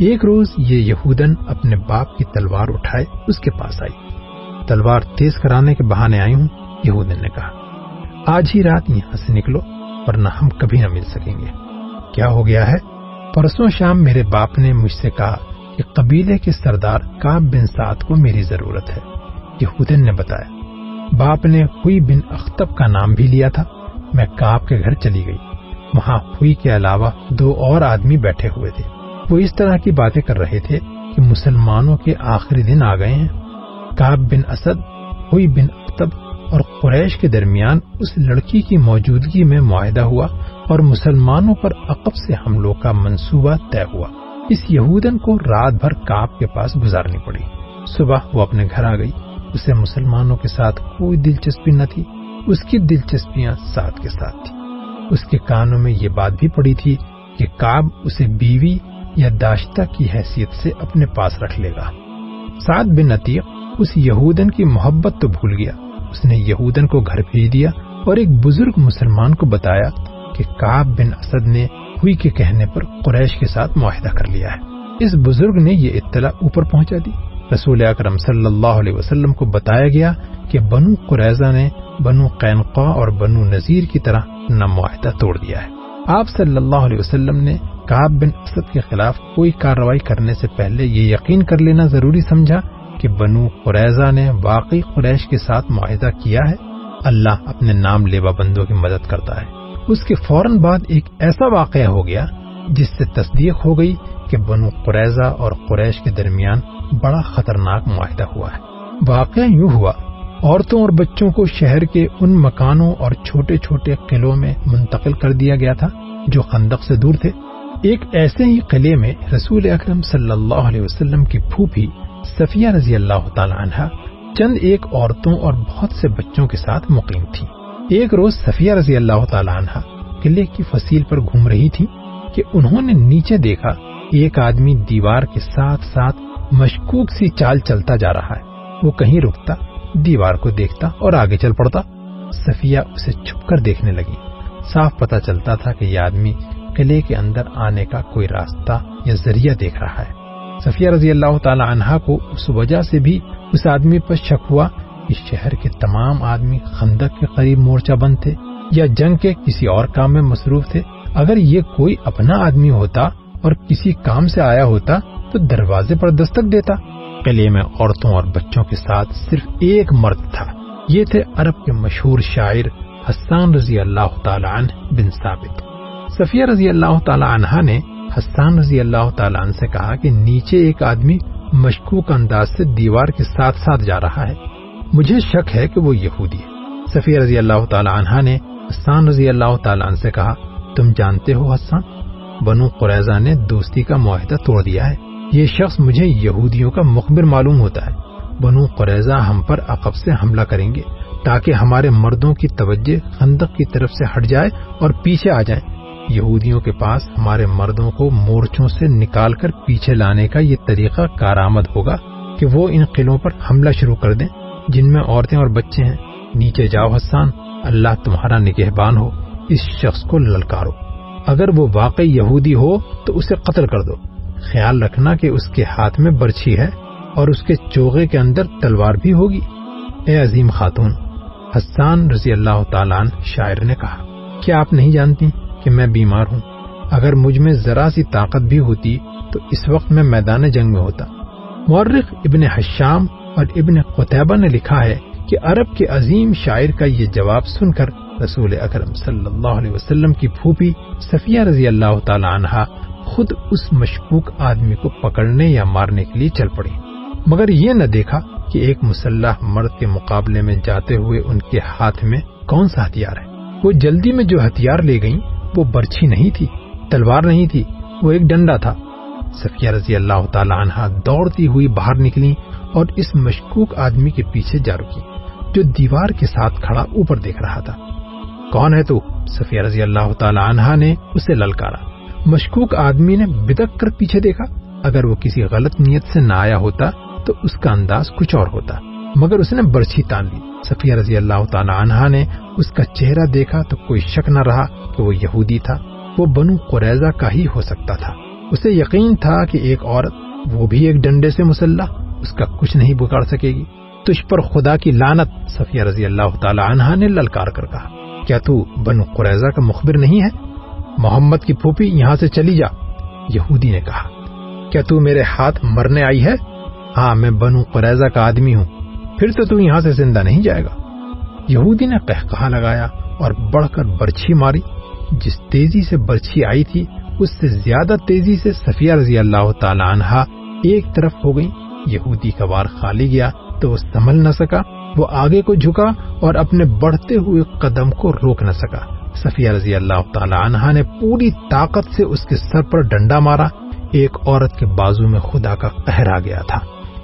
ایک روز یہ یہودن اپنے باپ کی تلوار اٹھائے، اس کے پاس آئی۔ تلوار تیز کرانے کے بہانے آئی ہوں، یہودن نے کہا، آج ہی رات یہاں سے نکلو، ورنہ ہم کبھی نہ مل سکیں گے۔ کیا ہو گیا ہے؟ پرسوں شام میرے باپ نے مجھ سے کہا کہ قبیلے کے سردار کاب بن سعد کو میری ضرورت ہے۔ یہودن نے بتایا۔ باپ نے ہوئی بن اختب کا نام بھی لیا تھا، میں کاب کے گھر چلی گئی۔ وہاں ہوئی کے علاوہ دو اور آدمی بیٹھے ہوئے تھے۔ وہ اس طرح کی باتیں کر رہے تھے کہ مسلمانوں کے آخری دن آ گئے ہیں۔ کاب بن اسد، ہوئی بن اختب اور قریش کے درمیان اس لڑکی کی موجودگی میں معاہدہ ہوا اور مسلمانوں پر عقب سے حملوں کا منصوبہ طے ہوا۔ اس یہودن کو رات بھر کاب کے پاس گزارنی پڑی۔ صبح وہ اپنے گھر آ گئی۔ اسے مسلمانوں کے ساتھ کوئی دلچسپی نہ تھی۔ اس کی دلچسپیاں ساتھ کے ساتھ تھی اس کے کانوں میں یہ بات بھی پڑی تھی کہ کاب اسے بیوی یا داشتہ کی حیثیت سے اپنے پاس رکھ لے گا۔ سعد بن عتیق اس یہودن کی محبت تو بھول گیا۔ اس نے یہودن کو گھر بھیج دیا اور ایک بزرگ مسلمان کو بتایا کہ کاب بن اسد نے ہوئی کے کہنے پر قریش کے ساتھ معاہدہ کر لیا ہے۔ اس بزرگ نے یہ اطلاع اوپر پہنچا دی۔ رسول اکرم صلی اللہ علیہ وسلم کو بتایا گیا کہ بنو قریضہ نے بنو قینقا اور بنو نذیر کی طرح نہ معاہدہ توڑ دیا ہے۔ آپ صلی اللہ علیہ وسلم نے کاب بن اسد کے خلاف کوئی کارروائی کرنے سے پہلے یہ یقین کر لینا ضروری سمجھا کہ بنو قریضہ نے واقعی قریش کے ساتھ معاہدہ کیا ہے۔ اللہ اپنے نام لیوا بندوں کی مدد کرتا ہے۔ اس کے فوراً بعد ایک ایسا واقعہ ہو گیا جس سے تصدیق ہو گئی کہ بنو قریضہ اور قریش کے درمیان بڑا خطرناک معاہدہ ہوا ہے۔ واقعہ یوں ہوا عورتوں اور بچوں کو شہر کے ان مکانوں اور چھوٹے چھوٹے قلعوں میں منتقل کر دیا گیا تھا جو خندق سے دور تھے۔ ایک ایسے ہی قلعے میں رسول اکرم صلی اللہ علیہ وسلم کی پھوپھی صفیہ رضی اللہ تعالی عنہ چند ایک عورتوں اور بہت سے بچوں کے ساتھ مقیم تھی۔ ایک روز صفیہ رضی اللہ تعالی عنہ قلعے کی فصیل پر گھوم رہی تھی کہ انہوں نے نیچے دیکھا ایک آدمی دیوار کے ساتھ ساتھ مشکوک سی چال چلتا جا رہا ہے۔ وہ کہیں رکتا دیوار کو دیکھتا اور آگے چل پڑتا۔ صفیہ اسے چھپ کر دیکھنے لگی۔ صاف پتا چلتا تھا کہ یہ آدمی قلعے کے اندر آنے کا کوئی راستہ یا ذریعہ دیکھ رہا ہے۔ صفیہ رضی اللہ تعالی عنہا کو اس وجہ سے بھی اس آدمی پر شک ہوا کہ شہر کے تمام آدمی خندق کے قریب مورچہ بند تھے یا جنگ کے کسی اور کام میں مصروف تھے۔ اگر یہ کوئی اپنا آدمی ہوتا اور کسی کام سے آیا ہوتا تو دروازے پر دستک دیتا۔ قلعے میں عورتوں اور بچوں کے ساتھ صرف ایک مرد تھا۔ یہ تھے عرب کے مشہور شاعر حسان رضی اللہ تعالی عنہ بن ثابت۔ صفیہ رضی اللہ تعالی عنہ نے حسان رضی اللہ تعالی عنہ سے کہا کہ نیچے ایک آدمی مشکوک انداز سے دیوار کے ساتھ ساتھ جا رہا ہے۔ مجھے شک ہے کہ وہ یہودی ہے۔ صفیہ رضی اللہ تعالی عنہ نے حسان رضی اللہ تعالی عنہ سے کہا، تم جانتے ہو حسان؟ بنو قریضہ نے دوستی کا معاہدہ توڑ دیا ہے۔ یہ شخص مجھے یہودیوں کا مخبر معلوم ہوتا ہے۔ بنو قریضہ ہم پر عقب سے حملہ کریں گے تاکہ ہمارے مردوں کی توجہ خندق کی طرف سے ہٹ جائے اور پیچھے آ جائیں۔ یہودیوں کے پاس ہمارے مردوں کو مورچوں سے نکال کر پیچھے لانے کا یہ طریقہ کارآمد ہوگا کہ وہ ان قلعوں پر حملہ شروع کر دیں، جن میں عورتیں اور بچے ہیں۔ نیچے جاؤ حسان، اللہ تمہارا نگہبان ہو، اس شخص کو للکارو۔ اگر وہ واقعی یہودی ہو تو اسے قتل کر دو۔ خیال رکھنا کہ اس کے ہاتھ میں برچھی ہے اور اس کے چوغے کے اندر تلوار بھی ہوگی۔ اے عظیم خاتون، حسان رضی اللہ تعالیٰ شاعر نے کہا، کیا آپ نہیں جانتی کہ میں بیمار ہوں؟ اگر مجھ میں ذرا سی طاقت بھی ہوتی تو اس وقت میں میدان جنگ میں ہوتا۔ مورخ ابن حشام اور ابن قطبہ نے لکھا ہے کہ عرب کے عظیم شاعر کا یہ جواب سن کر رسول اکرم صلی اللہ علیہ وسلم کی پھوپھی صفیہ رضی اللہ تعالی عنہ خود اس مشکوک آدمی کو پکڑنے یا مارنے کے لیے چل پڑی مگر یہ نہ دیکھا کہ ایک مسلح مرد کے مقابلے میں جاتے ہوئے ان کے ہاتھ میں کون سا ہتھیار ہے۔ وہ جلدی میں جو ہتھیار لے گئیں، وہ برچھی نہیں تھی، تلوار نہیں تھی، وہ ایک ڈنڈا تھا۔ صفیہ رضی اللہ تعالی عنہ دوڑتی ہوئی باہر نکلی اور اس مشکوک آدمی کے پیچھے جا رکی جو دیوار کے ساتھ کھڑا اوپر دیکھ رہا تھا۔ کون ہے تو؟ صفیہ رضی اللہ تعالی عنہ نے اسے للکارا۔ مشکوک آدمی نے بدک کر پیچھے دیکھا۔ اگر وہ کسی غلط نیت سے نہ آیا ہوتا تو اس کا انداز کچھ اور ہوتا۔ مگر اس نے برچھی تان لی صفیہ رضی اللہ تعالی عنہ نے اس کا چہرہ دیکھا تو کوئی شک نہ رہا کہ وہ یہودی تھا۔ وہ بنو قریضہ کا ہی ہو سکتا تھا۔ اسے یقین تھا کہ ایک عورت، وہ بھی ایک ڈنڈے سے مسلح، اس کا کچھ نہیں بگاڑ سکے گی۔ تجھ پر خدا کی لانت صفیہ رضی اللہ تعالی عنہ نے للکار کر کہا۔ کیا تو بنو قریضہ کا مخبر نہیں ہے؟ محمد کی پھوپھی یہاں سے چلی جا۔ یہودی نے کہا، کیا تو میرے ہاتھ مرنے آئی ہے؟ ہاں میں بنو قریضہ کا آدمی ہوں۔ پھر تو تو یہاں سے زندہ نہیں جائے گا۔ یہودی نے کہا لگایا اور بڑھ کر برچھی ماری۔ جس تیزی سے برچھی آئی تھی، اس سے زیادہ تیزی سے صفیہ رضی اللہ تعالی عنہ ایک طرف ہو گئی۔ یہودی کا وار خالی گیا تو وہ سنبھل نہ سکا۔ وہ آگے کو جھکا اور اپنے بڑھتے ہوئے قدم کو روک نہ سکا۔ صفیہ رضی اللہ تعالی عنہ نے پوری طاقت سے اس کے سر پر ڈنڈا مارا۔ ایک عورت کے بازو میں خدا کا قہر آ گیا تھا۔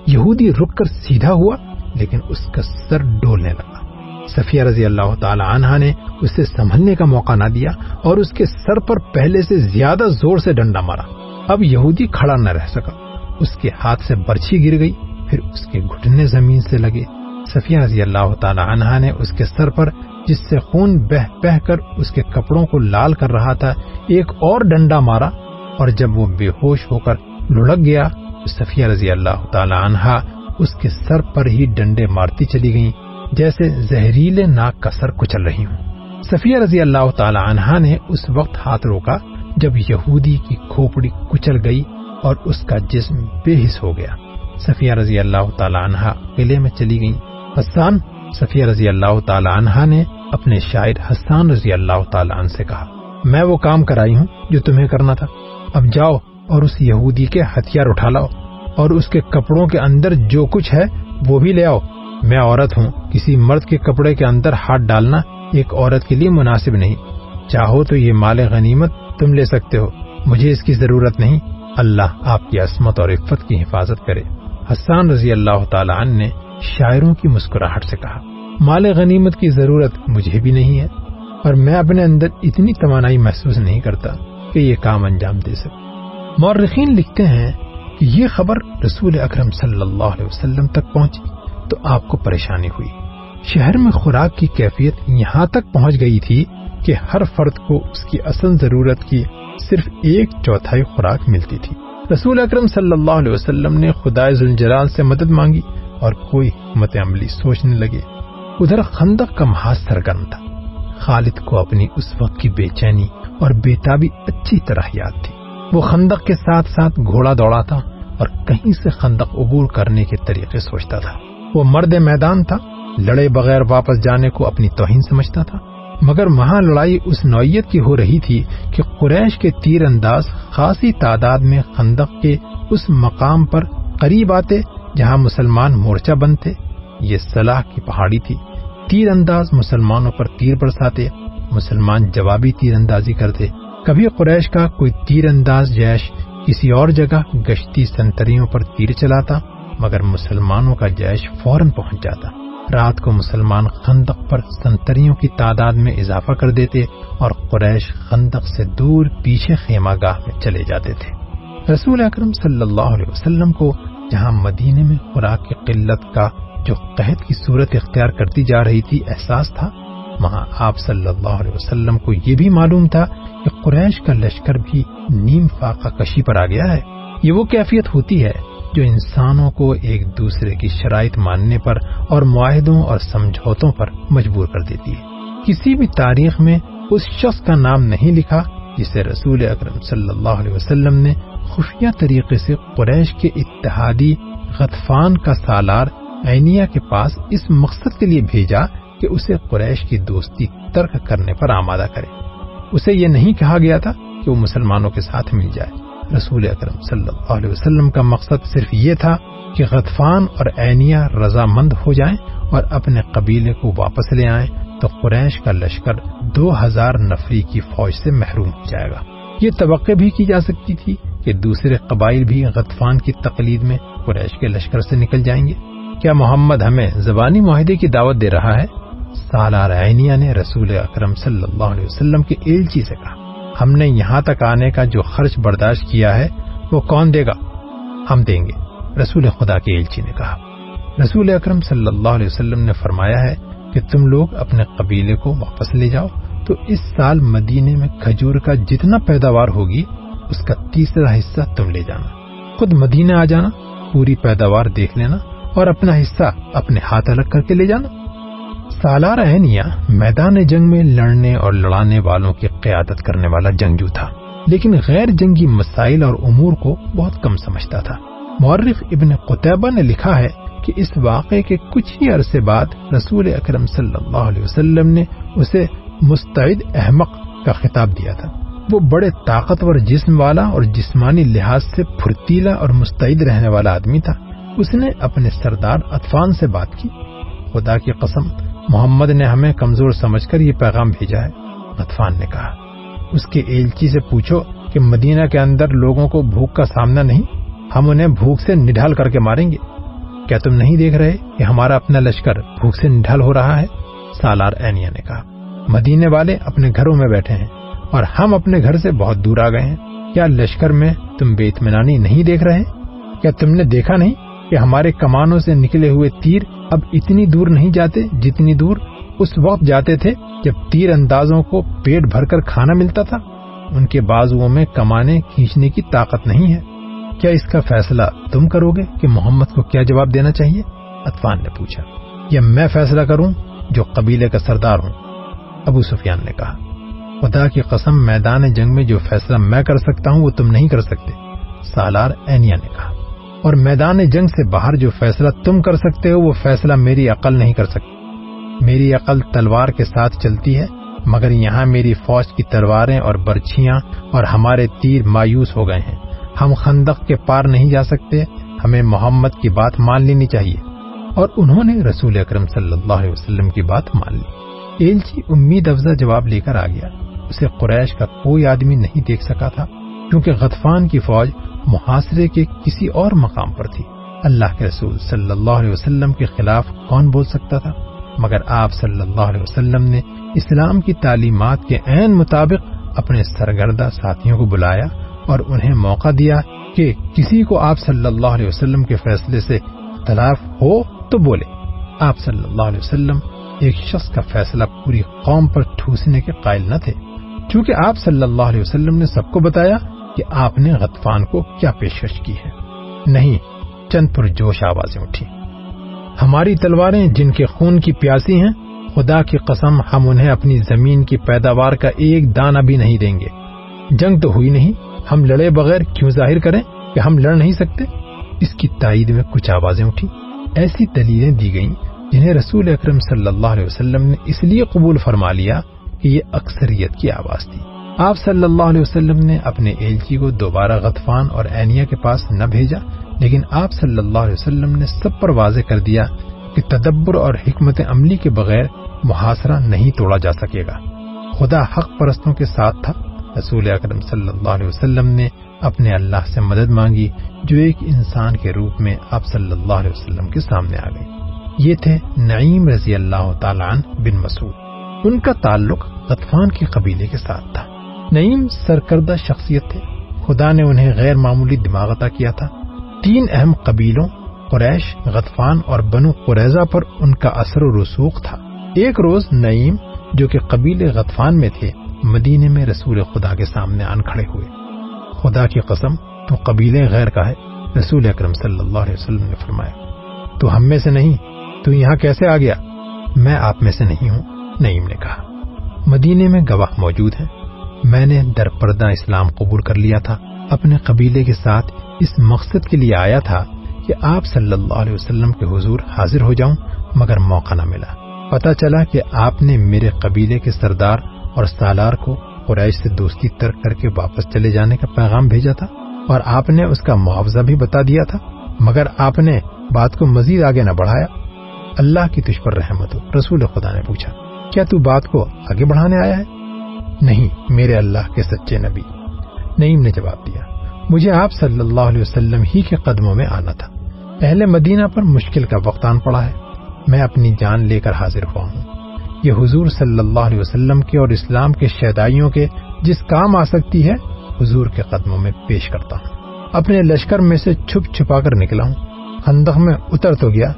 یہودی رک کر سیدھا ہوا، لیکن اس کا سر ڈولنے لگا۔ صفیہ رضی اللہ تعالی عنہ نے اسے سنبھلنے کا موقع نہ دیا اور اس کے سر پر پہلے سے زیادہ زور سے ڈنڈا مارا۔ اب یہودی کھڑا نہ رہ سکا۔ اس کے ہاتھ سے برچھی گر گئی، پھر اس کے گھٹنے زمین سے لگے۔ صفیہ رضی اللہ تعالی عنہ نے اس کے سر پر جس سے خون بہ بہ کر اس کے کپڑوں کو لال کر رہا تھا، ایک اور ڈنڈا مارا اور جب وہ بے ہوش ہو کر لڑک گیا، صفیہ رضی اللہ تعالی عنہ اس کے سر پر ہی ڈنڈے مارتی چلی گئیں، جیسے زہریلے ناک کا سر کچل رہی ہوں۔ صفیہ رضی اللہ تعالی عنہ نے اس وقت ہاتھ روکا جب یہودی کی کھوپڑی کچل گئی اور اس کا جسم بے حس ہو گیا۔ صفیہ رضی اللہ تعالی عنہ قلعے میں چلی گئی حسان، صفیہ رضی اللہ تعالی عنہ نے اپنے شاعر حسان رضی اللہ تعالی عنہ سے کہا، میں وہ کام کرائی ہوں جو تمہیں کرنا تھا. اب جاؤ اور اس یہودی کے ہتھیار اٹھا لاؤ اور اس کے کپڑوں کے اندر جو کچھ ہے وہ بھی لے آؤ. میں عورت ہوں. کسی مرد کے کپڑے کے اندر ہاتھ ڈالنا ایک عورت کے لیے مناسب نہیں. چاہو تو یہ مال غنیمت تم لے سکتے ہو. مجھے اس کی ضرورت نہیں. اللہ آپ کی عصمت اور عفت کی حفاظت کرے. حسان رضی اللہ تعالی عنہ نے شاعروں کی مسکراہٹ سے کہا مال غنیمت کی ضرورت مجھے بھی نہیں ہے اور میں اپنے اندر اتنی توانائی محسوس نہیں کرتا کہ یہ کام انجام دے سکے مورخین لکھتے ہیں کہ یہ خبر رسول اکرم صلی اللہ علیہ وسلم تک پہنچی تو آپ کو پریشانی ہوئی۔ شہر میں خوراک کی کیفیت یہاں تک پہنچ گئی تھی کہ ہر فرد کو اس کی اصل ضرورت کی صرف ایک چوتھائی خوراک ملتی تھی۔ رسول اکرم صلی اللہ علیہ وسلم نے خدا زلجلال سے مدد مانگی اور کوئی حکمت عملی سوچنے لگے۔ ادھر خندق کا محاذ سرگرم تھا۔ خالد کو اپنی اس وقت کی بے چینی اور بےتابی اچھی طرح یاد تھی۔ وہ خندق کے ساتھ ساتھ گھوڑا دوڑا تھا اور کہیں سے خندق عبور کرنے کے طریقے سوچتا تھا۔ وہ مرد میدان تھا، لڑے بغیر واپس جانے کو اپنی توہین سمجھتا تھا۔ مگر وہاں لڑائی اس نوعیت کی ہو رہی تھی کہ قریش کے تیر انداز خاصی تعداد میں خندق کے اس مقام پر قریب آتے جہاں مسلمان مورچہ بنتے۔ یہ صلاح کی پہاڑی تھی۔ تیر انداز مسلمانوں پر تیر برساتے، مسلمان جوابی تیر اندازی کرتے۔ کبھی قریش کا کوئی تیر انداز جیش کسی اور جگہ گشتی سنتریوں پر تیر چلاتا، مگر مسلمانوں کا جیش فوراً پہنچ جاتا۔ رات کو مسلمان خندق پر سنتریوں کی تعداد میں اضافہ کر دیتے اور قریش خندق سے دور پیچھے خیمہ گاہ میں چلے جاتے تھے۔ رسول اکرم صلی اللہ علیہ وسلم کو جہاں مدینے میں خوراک کی قلت کا جو قحط کی صورت اختیار کرتی جا رہی تھی احساس تھا۔ وہاں آپ صلی اللہ علیہ وسلم کو یہ بھی معلوم تھا کہ قریش کا لشکر بھی نیم فاقہ کشی پر آ گیا ہے۔ یہ وہ کیفیت ہوتی ہے جو انسانوں کو ایک دوسرے کی شرائط ماننے پر اور معاہدوں اور سمجھوتوں پر مجبور کر دیتی ہے۔ کسی بھی تاریخ میں اس شخص کا نام نہیں لکھا جسے رسول اکرم صلی اللہ علیہ وسلم نے خفیہ طریقے سے قریش کے اتحادی غطفان کا سالار عینیا کے پاس اس مقصد کے لیے بھیجا کہ اسے قریش کی دوستی ترک کرنے پر آمادہ کرے۔ اسے یہ نہیں کہا گیا تھا کہ وہ مسلمانوں کے ساتھ مل جائے۔ رسول اکرم صلی اللہ علیہ وسلم کا مقصد صرف یہ تھا کہ غطفان اور عینیا رضامند ہو جائیں اور اپنے قبیلے کو واپس لے آئیں تو قریش کا لشکر دو ہزار نفری کی فوج سے محروم ہو جائے گا۔ یہ توقع بھی کی جا سکتی تھی کہ دوسرے قبائل بھی غطفان کی تقلید میں قریش کے لشکر سے نکل جائیں گے۔ کیا محمد ہمیں زبانی معاہدے کی دعوت دے رہا ہے؟ سالار عینیہ نے رسول اکرم صلی اللہ علیہ وسلم کے ایلچی سے کہا، ہم نے یہاں تک آنے کا جو خرچ برداشت کیا ہے، وہ کون دے گا؟ ہم دیں گے، رسول خدا کے ایلچی نے کہا۔ رسول اکرم صلی اللہ علیہ وسلم نے فرمایا ہے کہ تم لوگ اپنے قبیلے کو واپس لے جاؤ، تو اس سال مدینے میں کھجور کا جتنا پیداوار ہوگی، اس کا تیسرا حصہ تم لے جانا۔ خود مدینے آ جانا، پوری پیداوار دیکھ لینا اور اپنا حصہ اپنے ہاتھ الگ کر کے لے جانا۔ سالار اہنیا میدان جنگ میں لڑنے اور لڑانے والوں کی قیادت کرنے والا جنگجو تھا، لیکن غیر جنگی مسائل اور امور کو بہت کم سمجھتا تھا۔ مورخ ابن قطبہ نے لکھا ہے کہ اس واقعے کے کچھ ہی عرصے بعد رسول اکرم صلی اللہ علیہ وسلم نے اسے مستعد احمق کا خطاب دیا تھا۔ وہ بڑے طاقتور جسم والا اور جسمانی لحاظ سے پھرتیلا اور مستعد رہنے والا آدمی تھا۔ اس نے اپنے سردار اطفان سے بات کی۔ خدا کی قسم، محمد نے ہمیں کمزور سمجھ کر یہ پیغام بھیجا ہے اطفان نے کہا۔ اس کے ایلچی سے پوچھو کہ مدینہ کے اندر لوگوں کو بھوک کا سامنا نہیں؟ ہم انہیں بھوک سے نڈھال کر کے ماریں گے۔ کیا تم نہیں دیکھ رہے کہ ہمارا اپنا لشکر بھوک سے نڈھال ہو رہا ہے؟ سالار اینیا نے کہا۔ مدینے والے اپنے گھروں میں بیٹھے ہیں اور ہم اپنے گھر سے بہت دور آ گئے ہیں۔ کیا لشکر میں تم بے اطمینانی نہیں دیکھ رہے؟ کیا تم نے دیکھا نہیں؟ کہ ہمارے کمانوں سے نکلے ہوئے تیر اب اتنی دور نہیں جاتے جتنی دور اس وقت جاتے تھے جب تیر اندازوں کو پیٹ بھر کر کھانا ملتا تھا۔ ان کے بازو میں کمانے کھینچنے کی طاقت نہیں ہے۔ کیا اس کا فیصلہ تم کرو گے کہ محمد کو کیا جواب دینا چاہیے؟ اطفان نے پوچھا۔ یا میں فیصلہ کروں جو قبیلے کا سردار ہوں؟ ابو سفیان نے کہا۔ خدا کی قسم، میدان جنگ میں جو فیصلہ میں کر سکتا ہوں وہ تم نہیں کر سکتے۔ سالار اینیا نے کہا۔ اور میدان جنگ سے باہر جو فیصلہ تم کر سکتے ہو، وہ فیصلہ میری عقل نہیں کر سکتی۔ میری عقل تلوار کے ساتھ چلتی ہے، مگر یہاں میری فوج کی تلواریں اور برچیاں اور ہمارے تیر مایوس ہو گئے ہیں۔ ہم خندق کے پار نہیں جا سکتے، ہمیں محمد کی بات مان لینی چاہیے۔ اور انہوں نے رسول اکرم صلی اللہ علیہ وسلم کی بات مان لی۔ ایلچی امید افزا جواب لے کر آ گیا۔ اسے قریش کا کوئی آدمی نہیں دیکھ سکا تھا، کیونکہ غطفان کی فوج محاصرے کے کسی اور مقام پر تھی۔ اللہ کے رسول صلی اللہ علیہ وسلم کے خلاف کون بول سکتا تھا؟ مگر آپ صلی اللہ علیہ وسلم نے اسلام کی تعلیمات کے عین مطابق اپنے سرگردہ ساتھیوں کو بلایا اور انہیں موقع دیا کہ کسی کو آپ صلی اللہ علیہ وسلم کے فیصلے سے اختلاف ہو تو بولے۔ آپ صلی اللہ علیہ وسلم ایک شخص کا فیصلہ پوری قوم پر ٹھوسنے کے قائل نہ تھے۔ چونکہ آپ صلی اللہ علیہ وسلم نے سب کو بتایا کہ آپ نے غطفان کو کیا پیشکش کی ہے۔ نہیں، چند پر جوش آوازیں اٹھی ہماری تلواریں جن کے خون کی پیاسی ہیں، خدا کی قسم ہم انہیں اپنی زمین کی پیداوار کا ایک دانہ بھی نہیں دیں گے۔ جنگ تو ہوئی نہیں، ہم لڑے بغیر کیوں ظاہر کریں کہ ہم لڑ نہیں سکتے؟ اس کی تائید میں کچھ آوازیں اٹھی ایسی دلیلیں دی گئیں جنہیں رسول اکرم صلی اللہ علیہ وسلم نے اس لیے قبول فرما لیا کہ یہ اکثریت کی آواز تھی۔ آپ صلی اللہ علیہ وسلم نے اپنے ایلچی کو دوبارہ غطفان اور اینیا کے پاس نہ بھیجا، لیکن آپ صلی اللہ علیہ وسلم نے سب پر واضح کر دیا کہ تدبر اور حکمت عملی کے بغیر محاصرہ نہیں توڑا جا سکے گا۔ خدا حق پرستوں کے ساتھ تھا۔ رسول اکرم صلی اللہ علیہ وسلم نے اپنے اللہ سے مدد مانگی، جو ایک انسان کے روپ میں آپ صلی اللہ علیہ وسلم کے سامنے آ گئی۔ یہ تھے نعیم رضی اللہ تعالیٰ بن مسعود۔ ان کا تعلق غطفان کے قبیلے کے ساتھ تھا۔ نعیم سرکردہ شخصیت تھے۔ خدا نے انہیں غیر معمولی دماغ عطا کیا تھا۔ تین اہم قبیلوں، قریش، غطفان اور بنو قریضہ پر ان کا اثر و رسوخ تھا۔ ایک روز نعیم، جو کہ قبیل غطفان میں تھے مدینے میں رسول خدا کے سامنے آن کھڑے ہوئے۔ خدا کی قسم، تو قبیل غیر کا ہے، رسول اکرم صلی اللہ علیہ وسلم نے فرمایا۔ تو ہم میں سے نہیں، تو یہاں کیسے آ گیا؟ میں آپ میں سے نہیں ہوں، نعیم نے کہا۔ مدینے میں گواہ موجود ہیں۔ میں نے در پردہ اسلام قبول کر لیا تھا۔ اپنے قبیلے کے ساتھ اس مقصد کے لیے آیا تھا کہ آپ صلی اللہ علیہ وسلم کے حضور حاضر ہو جاؤں، مگر موقع نہ ملا۔ پتا چلا کہ آپ نے میرے قبیلے کے سردار اور سالار کو قریش سے دوستی ترک کر کے واپس چلے جانے کا پیغام بھیجا تھا اور آپ نے اس کا معاوضہ بھی بتا دیا تھا۔ مگر آپ نے بات کو مزید آگے نہ بڑھایا۔ اللہ کی تجھ پر رحمت ہو، رسول خدا نے پوچھا، کیا تو بات کو آگے بڑھانے آیا ہے؟ نہیں، میرے اللہ کے سچے نبی۔ نعیم نے جواب دیا، مجھے آپ صلی اللہ علیہ وسلم ہی کے قدموں میں آنا تھا۔ اہل مدینہ پر مشکل کا وقت آن پڑا ہے۔ میں اپنی جان لے کر حاضر ہوا ہوں۔ یہ حضور صلی اللہ علیہ وسلم کے اور اسلام کے شہدائیوں کے جس کام آ سکتی ہے، حضور کے قدموں میں پیش کرتا ہوں۔ اپنے لشکر میں سے چھپ چھپا کر نکلا ہوں۔ خندق میں اتر تو گیا،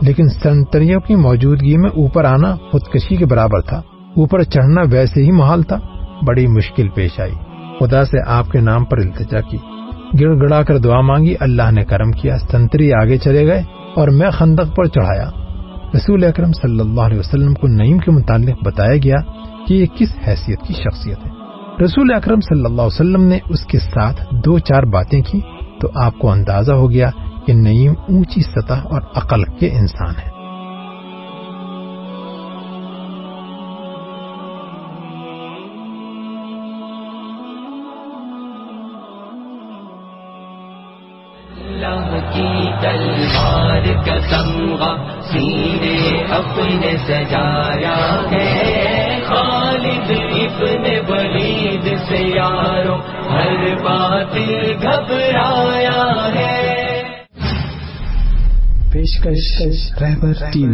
لیکن سنتریوں کی موجودگی میں اوپر آنا خودکشی کے برابر تھا۔ اوپر چڑھنا ویسے ہی محال تھا۔ بڑی مشکل پیش آئی۔ خدا سے آپ کے نام پر التجا کی۔ گڑ گڑا کر دعا مانگی، اللہ نے کرم کیا۔ سنتری آگے چلے گئے اور میں خندق پر چڑھایا۔ رسول اکرم صلی اللہ علیہ وسلم کو نعیم کے متعلق بتایا گیا کہ یہ کس حیثیت کی شخصیت ہے۔ رسول اکرم صلی اللہ علیہ وسلم نے اس کے ساتھ دو چار باتیں کی تو آپ کو اندازہ ہو گیا کہ نعیم اونچی سطح اور عقل کے انسان ہیں کی تلوار کا تمغہ سینے اپنے سجایا ہے۔ خالد ابن ولید سے یاروں، ہر بات گھبرایا ہے۔ پیشکش، رہبر ٹیم